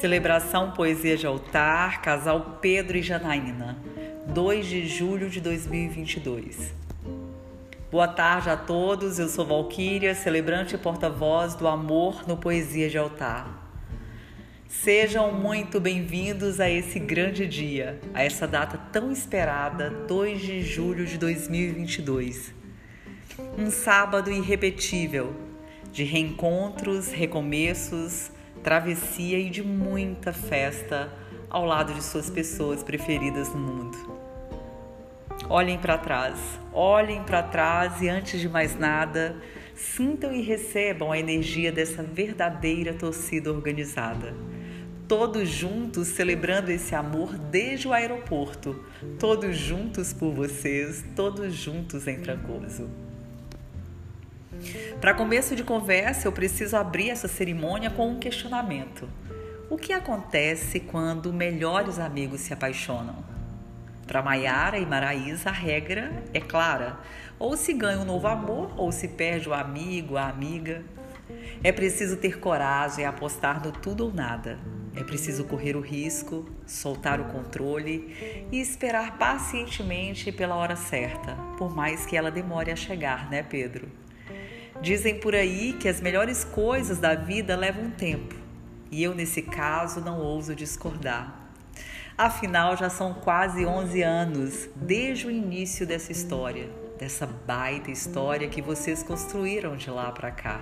Celebração Poesia de Altar, casal Pedro e Janaína, 2 de julho de 2022. Boa tarde a todos, eu sou Valquíria, celebrante e porta-voz do amor no Poesia de Altar. Sejam muito bem-vindos a esse grande dia, a essa data tão esperada, 2 de julho de 2022. Um sábado irrepetível, de reencontros, recomeços, travessia e de muita festa ao lado de suas pessoas preferidas no mundo. Olhem para trás, olhem para trás e antes de mais nada, sintam e recebam a energia dessa verdadeira torcida organizada. Todos juntos celebrando esse amor desde o aeroporto, todos juntos por vocês, todos juntos em Trancoso. Para começo de conversa, eu preciso abrir essa cerimônia com um questionamento. O que acontece quando melhores amigos se apaixonam? Para Maiara e Maraísa, a regra é clara: ou se ganha um novo amor, ou se perde o amigo, a amiga. É preciso ter coragem e apostar no tudo ou nada. É preciso correr o risco, soltar o controle e esperar pacientemente pela hora certa, por mais que ela demore a chegar, né, Pedro? Dizem por aí que as melhores coisas da vida levam tempo, e eu, nesse caso, não ouso discordar. Afinal, já são quase 11 anos desde o início dessa história, dessa baita história que vocês construíram de lá para cá.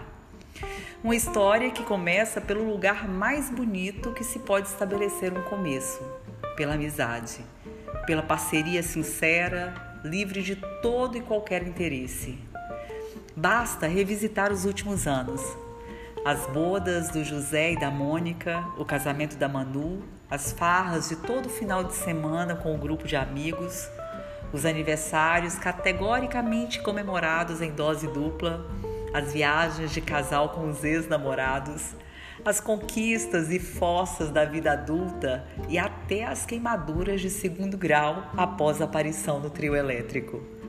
Uma história que começa pelo lugar mais bonito que se pode estabelecer um começo, pela amizade, pela parceria sincera, livre de todo e qualquer interesse, Basta revisitar os últimos anos. As bodas do José e da Mônica, o casamento da Manu, as farras de todo final de semana com o grupo de amigos, os aniversários categoricamente comemorados em dose dupla, as viagens de casal com os ex-namorados, as conquistas e fossas da vida adulta e até as queimaduras de segundo grau após a aparição do trio elétrico.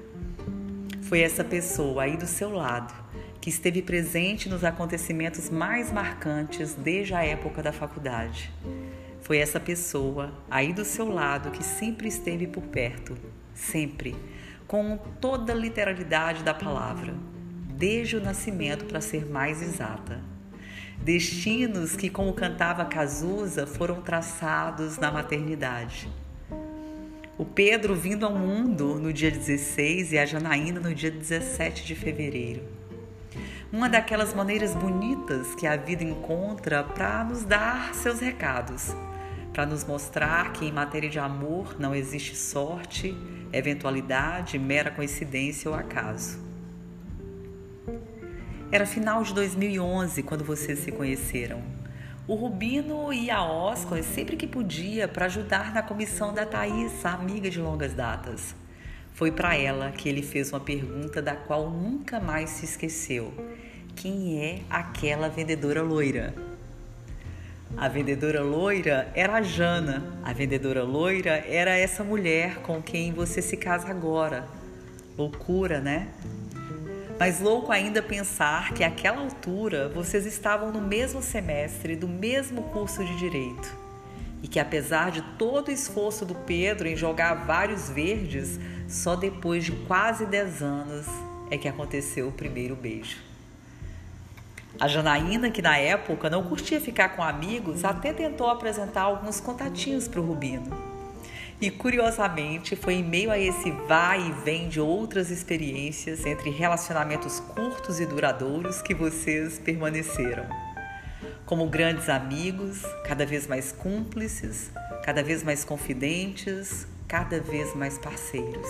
Foi essa pessoa aí do seu lado que esteve presente nos acontecimentos mais marcantes desde a época da faculdade. Foi essa pessoa aí do seu lado que sempre esteve por perto, sempre, com toda a literalidade da palavra, desde o nascimento, para ser mais exata. Destinos que, como cantava Cazuza, foram traçados na maternidade o Pedro vindo ao mundo no dia 16 e a Janaína no dia 17 de fevereiro. Uma daquelas maneiras bonitas que a vida encontra para nos dar seus recados, para nos mostrar que em matéria de amor não existe sorte, eventualidade, mera coincidência ou acaso. Era final de 2011 quando vocês se conheceram. O Rubino ia a Oscar sempre que podia para ajudar na comissão da Thaís, a amiga de longas datas. Foi para ela que ele fez uma pergunta da qual nunca mais se esqueceu: quem é aquela vendedora loira? A vendedora loira era a Jana. A vendedora loira era essa mulher com quem você se casa agora. Loucura, né? Mas louco ainda pensar que àquela altura vocês estavam no mesmo semestre do mesmo curso de direito. E que apesar de todo o esforço do Pedro em jogar vários verdes, só depois de quase 10 anos é que aconteceu o primeiro beijo. A Janaína, que na época não curtia ficar com amigos, até tentou apresentar alguns contatinhos para o Rubino. E curiosamente, foi em meio a esse vai e vem de outras experiências entre relacionamentos curtos e duradouros que vocês permaneceram. Como grandes amigos, cada vez mais cúmplices, cada vez mais confidentes, cada vez mais parceiros.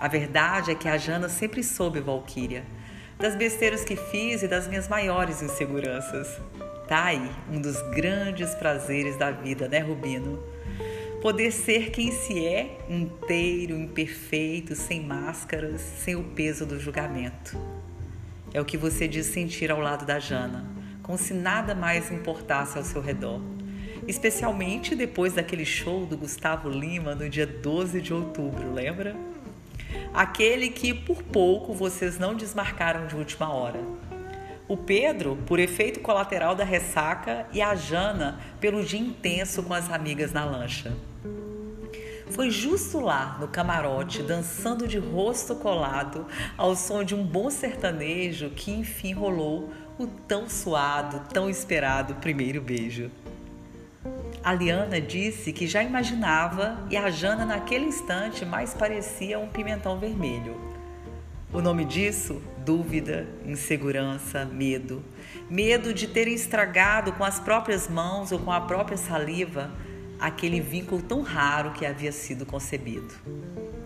A verdade é que a Jana sempre soube, Valquíria, das besteiras que fiz e das minhas maiores inseguranças. Tá aí um dos grandes prazeres da vida, né, Rubino? Poder ser quem se é, inteiro, imperfeito, sem máscaras, sem o peso do julgamento. É o que você diz sentir ao lado da Jana, como se nada mais importasse ao seu redor. Especialmente depois daquele show do Gustavo Lima no dia 12 de outubro, lembra? Aquele que por pouco vocês não desmarcaram de última hora. O Pedro, por efeito colateral da ressaca, e a Jana, pelo dia intenso com as amigas na lancha. Foi justo lá, no camarote, dançando de rosto colado, ao som de um bom sertanejo, que enfim rolou o tão suado, tão esperado primeiro beijo. A Liana disse que já imaginava e a Jana, naquele instante, mais parecia um pimentão vermelho. O nome disso? Dúvida, insegurança, medo. Medo de ter estragado com as próprias mãos ou com a própria saliva aquele vínculo tão raro que havia sido concebido.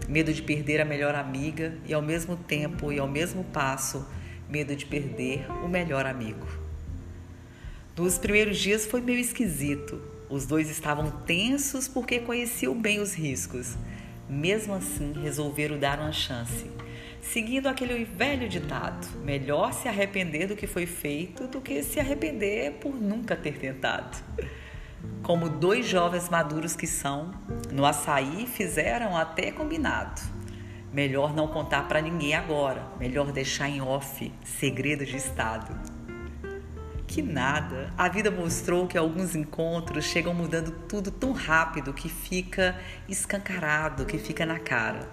Medo de perder a melhor amiga e ao mesmo tempo e ao mesmo passo, medo de perder o melhor amigo. Nos primeiros dias foi meio esquisito. Os dois estavam tensos porque conheciam bem os riscos. Mesmo assim, resolveram dar uma chance, seguindo aquele velho ditado: melhor se arrepender do que foi feito do que se arrepender por nunca ter tentado. Como dois jovens maduros que são, no açaí fizeram até combinado. Melhor não contar para ninguém agora, melhor deixar em off, segredo de Estado. Que nada, a vida mostrou que alguns encontros chegam mudando tudo tão rápido que fica escancarado, que fica na cara.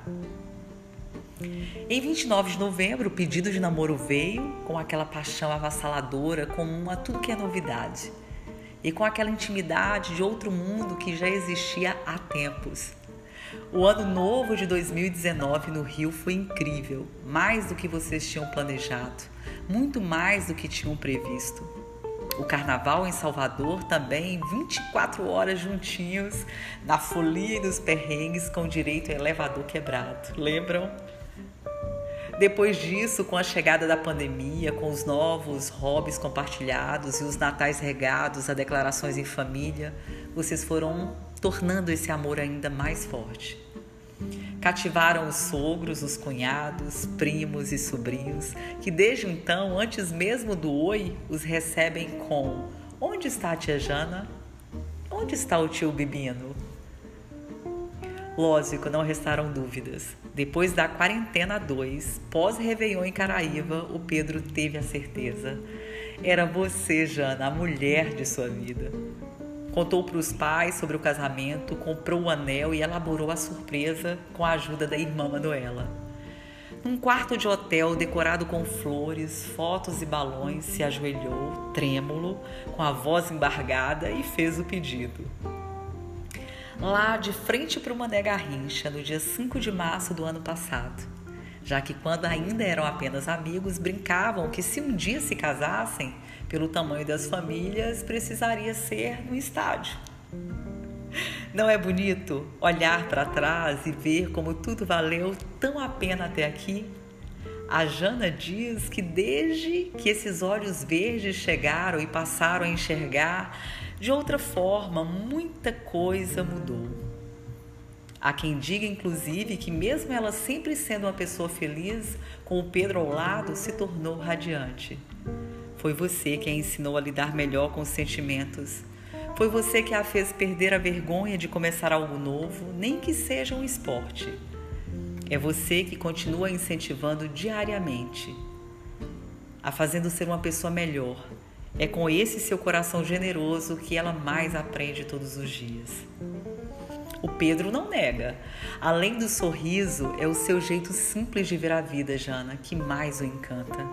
Em 29 de novembro, o pedido de namoro veio com aquela paixão avassaladora comum a tudo que é novidade e com aquela intimidade de outro mundo que já existia há tempos. O ano novo de 2019 no Rio foi incrível, mais do que vocês tinham planejado, muito mais do que tinham previsto. O carnaval em Salvador também, 24 horas juntinhos, na folia e nos perrengues, com direito a elevador quebrado. Lembram? Depois disso, com a chegada da pandemia, com os novos hobbies compartilhados e os natais regados a declarações em família, vocês foram tornando esse amor ainda mais forte. Cativaram os sogros, os cunhados, primos e sobrinhos, que desde então, antes mesmo do oi, os recebem com: Onde está a tia Jana? Onde está o tio Bibino? Lógico, não restaram dúvidas. Depois da quarentena 2, pós-Réveillon em Caraíva, o Pedro teve a certeza. Era você, Jana, a mulher de sua vida. Contou para os pais sobre o casamento, comprou o anel e elaborou a surpresa com a ajuda da irmã Manuela. Num quarto de hotel decorado com flores, fotos e balões, se ajoelhou, trêmulo, com a voz embargada e fez o pedido lá de frente para o Mané Garrincha, no dia 5 de março do ano passado. Já que, quando ainda eram apenas amigos, brincavam que se um dia se casassem, pelo tamanho das famílias, precisaria ser no estádio. Não é bonito olhar para trás e ver como tudo valeu tão a pena até aqui? A Jana diz que desde que esses olhos verdes chegaram e passaram a enxergar de outra forma, muita coisa mudou. Há quem diga, inclusive, que mesmo ela sempre sendo uma pessoa feliz, com o Pedro ao lado, se tornou radiante. Foi você que a ensinou a lidar melhor com os sentimentos. Foi você que a fez perder a vergonha de começar algo novo, nem que seja um esporte. É você que continua incentivando diariamente, a fazendo ser uma pessoa melhor. É com esse seu coração generoso que ela mais aprende todos os dias. O Pedro não nega. Além do sorriso, é o seu jeito simples de ver a vida, Jana, que mais o encanta.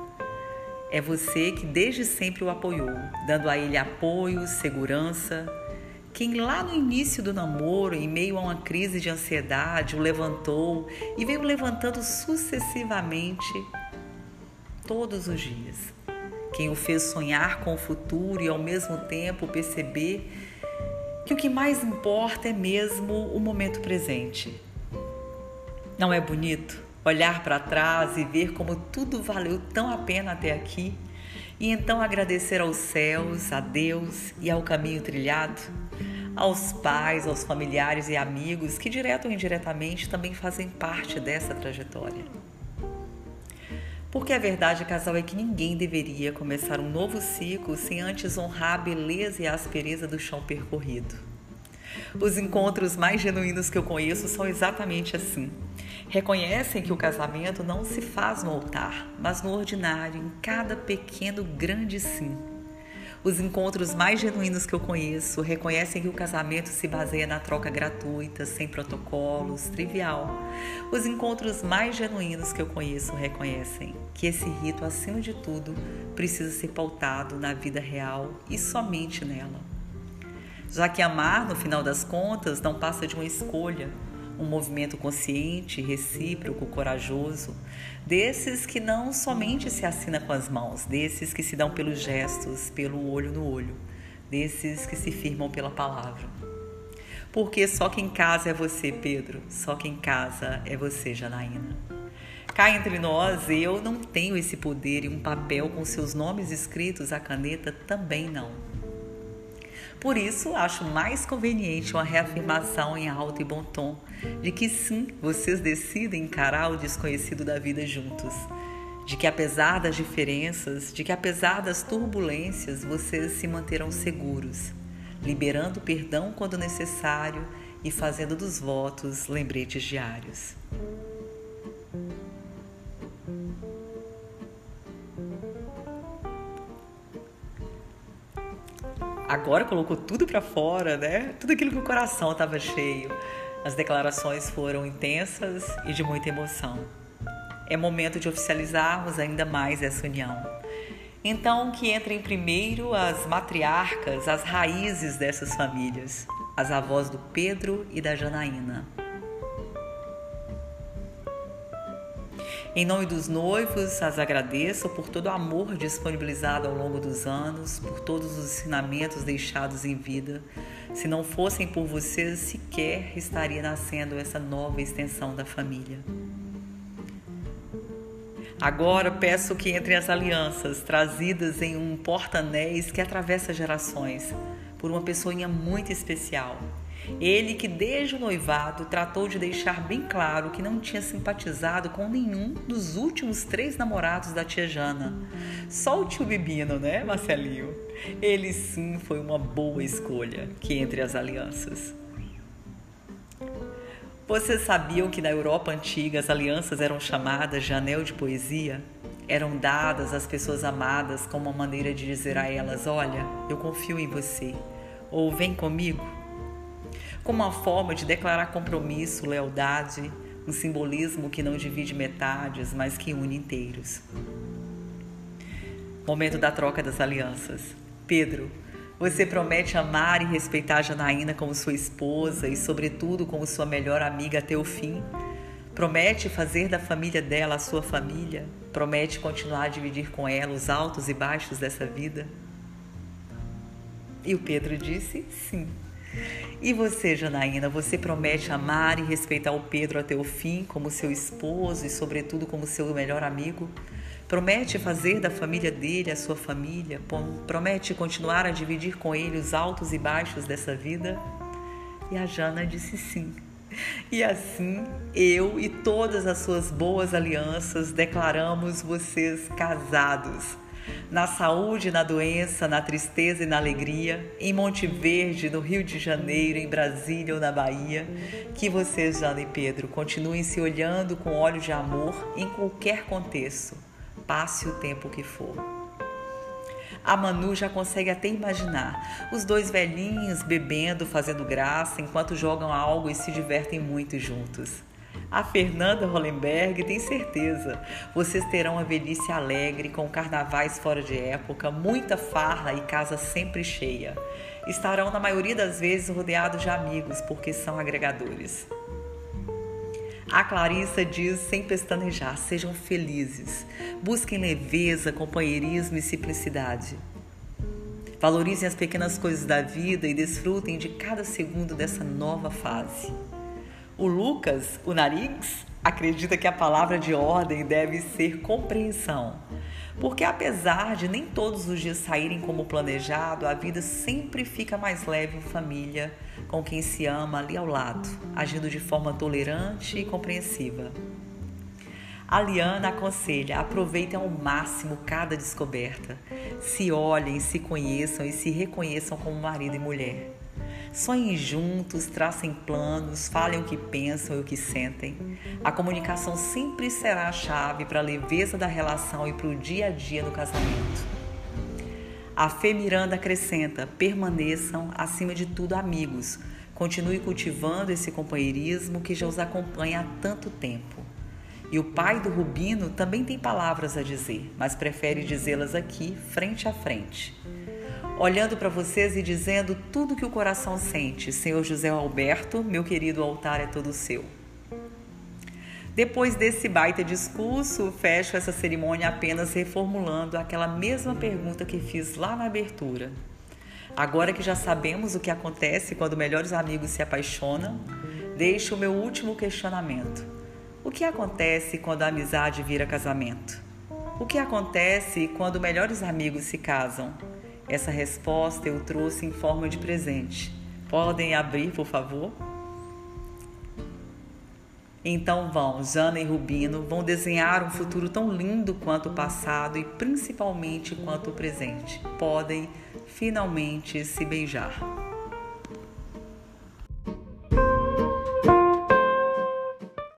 É você que desde sempre o apoiou, dando a ele apoio, segurança, quem lá no início do namoro, em meio a uma crise de ansiedade, o levantou e veio levantando sucessivamente todos os dias. Quem o fez sonhar com o futuro e ao mesmo tempo perceber que o que mais importa é mesmo o momento presente. Não é bonito olhar para trás e ver como tudo valeu tão a pena até aqui? E então agradecer aos céus, a Deus e ao caminho trilhado? aos pais, aos familiares e amigos que, direto ou indiretamente, também fazem parte dessa trajetória. Porque a verdade, casal, é que ninguém deveria começar um novo ciclo sem antes honrar a beleza e a aspereza do chão percorrido. Os encontros mais genuínos que eu conheço são exatamente assim. Reconhecem que o casamento não se faz no altar, mas no ordinário, em cada pequeno grande sim. Os encontros mais genuínos que eu conheço reconhecem que o casamento se baseia na troca gratuita, sem protocolos, trivial. Os encontros mais genuínos que eu conheço reconhecem que esse rito, acima de tudo, precisa ser pautado na vida real e somente nela. Já que amar, no final das contas, não passa de uma escolha, um movimento consciente, recíproco, corajoso, desses que não somente se assina com as mãos, desses que se dão pelos gestos, pelo olho no olho, desses que se firmam pela palavra. Porque só quem casa é você, Pedro, só quem casa é você, Janaína. Cá entre nós, eu não tenho esse poder e um papel com seus nomes escritos à caneta também não. Por isso, acho mais conveniente uma reafirmação em alto e bom tom de que sim, vocês decidem encarar o desconhecido da vida juntos. De que apesar das diferenças, de que apesar das turbulências, vocês se manterão seguros, liberando perdão quando necessário e fazendo dos votos lembretes diários. Agora colocou tudo para fora, né? Tudo aquilo que o coração estava cheio. As declarações foram intensas e de muita emoção. É momento de oficializarmos ainda mais essa união. Então, que entrem primeiro as matriarcas, as raízes dessas famílias, as avós do Pedro e da Janaína. Em nome dos noivos, as agradeço por todo o amor disponibilizado ao longo dos anos, por todos os ensinamentos deixados em vida. Se não fossem por vocês, sequer estaria nascendo essa nova extensão da família. Agora peço que entre as alianças trazidas em um porta-anéis que atravessa gerações por uma pessoinha muito especial ele que desde o noivado tratou de deixar bem claro que não tinha simpatizado com nenhum dos últimos três namorados da tia Jana. Só o tio Bibino, né, Marcelinho? Ele sim foi uma boa escolha que entre as alianças. Vocês sabiam que na Europa antiga as alianças eram chamadas de anel de poesia? Eram dadas às pessoas amadas como uma maneira de dizer a elas: Olha, eu confio em você, ou vem comigo como uma forma de declarar compromisso, lealdade, um simbolismo que não divide metades, mas que une inteiros. Momento da troca das alianças. Pedro, você promete amar e respeitar Janaína como sua esposa e, sobretudo, como sua melhor amiga até o fim? Promete fazer da família dela a sua família? Promete continuar a dividir com ela os altos e baixos dessa vida? E o Pedro disse sim. E você, Janaína, você promete amar e respeitar o Pedro até o fim, como seu esposo e, sobretudo, como seu melhor amigo? Promete fazer da família dele a sua família? Promete continuar a dividir com ele os altos e baixos dessa vida? E a Jana disse sim. E assim, eu e todas as suas boas alianças declaramos vocês casados na saúde, na doença, na tristeza e na alegria, em Monte Verde, no Rio de Janeiro, em Brasília ou na Bahia, que vocês, Jana e Pedro, continuem se olhando com olhos de amor em qualquer contexto, passe o tempo que for. A Manu já consegue até imaginar os dois velhinhos bebendo, fazendo graça, enquanto jogam algo e se divertem muito juntos. A Fernanda Hollenberg tem certeza. Vocês terão uma velhice alegre, com carnavais fora de época, muita farra e casa sempre cheia. Estarão, na maioria das vezes, rodeados de amigos, porque são agregadores. A Clarissa diz sem pestanejar: sejam felizes, busquem leveza, companheirismo e simplicidade. Valorizem as pequenas coisas da vida e desfrutem de cada segundo dessa nova fase. O Lucas, o Narix, acredita que a palavra de ordem deve ser compreensão. Porque apesar de nem todos os dias saírem como planejado, a vida sempre fica mais leve em família, com quem se ama ali ao lado, agindo de forma tolerante e compreensiva. A Liana aconselha: aproveitem ao máximo cada descoberta. Se olhem, se conheçam e se reconheçam como marido e mulher. Sonhem juntos, tracem planos, falem o que pensam e o que sentem. A comunicação sempre será a chave para a leveza da relação e para o dia a dia no casamento. A Fê Miranda acrescenta: permaneçam, acima de tudo, amigos. Continue cultivando esse companheirismo que já os acompanha há tanto tempo. E o pai do Rubino também tem palavras a dizer, mas prefere dizê-las aqui, frente a frente. Olhando para vocês e dizendo tudo que o coração sente, Senhor José Alberto, meu querido altar é todo seu. Depois desse baita discurso, fecho essa cerimônia apenas reformulando aquela mesma pergunta que fiz lá na abertura. Agora que já sabemos o que acontece quando melhores amigos se apaixonam, deixo o meu último questionamento. O que acontece quando a amizade vira casamento? O que acontece quando melhores amigos se casam? Essa resposta eu trouxe em forma de presente. Podem abrir, por favor? Então vão, Jana e Rubino vão desenhar um futuro tão lindo quanto o passado e principalmente quanto o presente. Podem finalmente se beijar.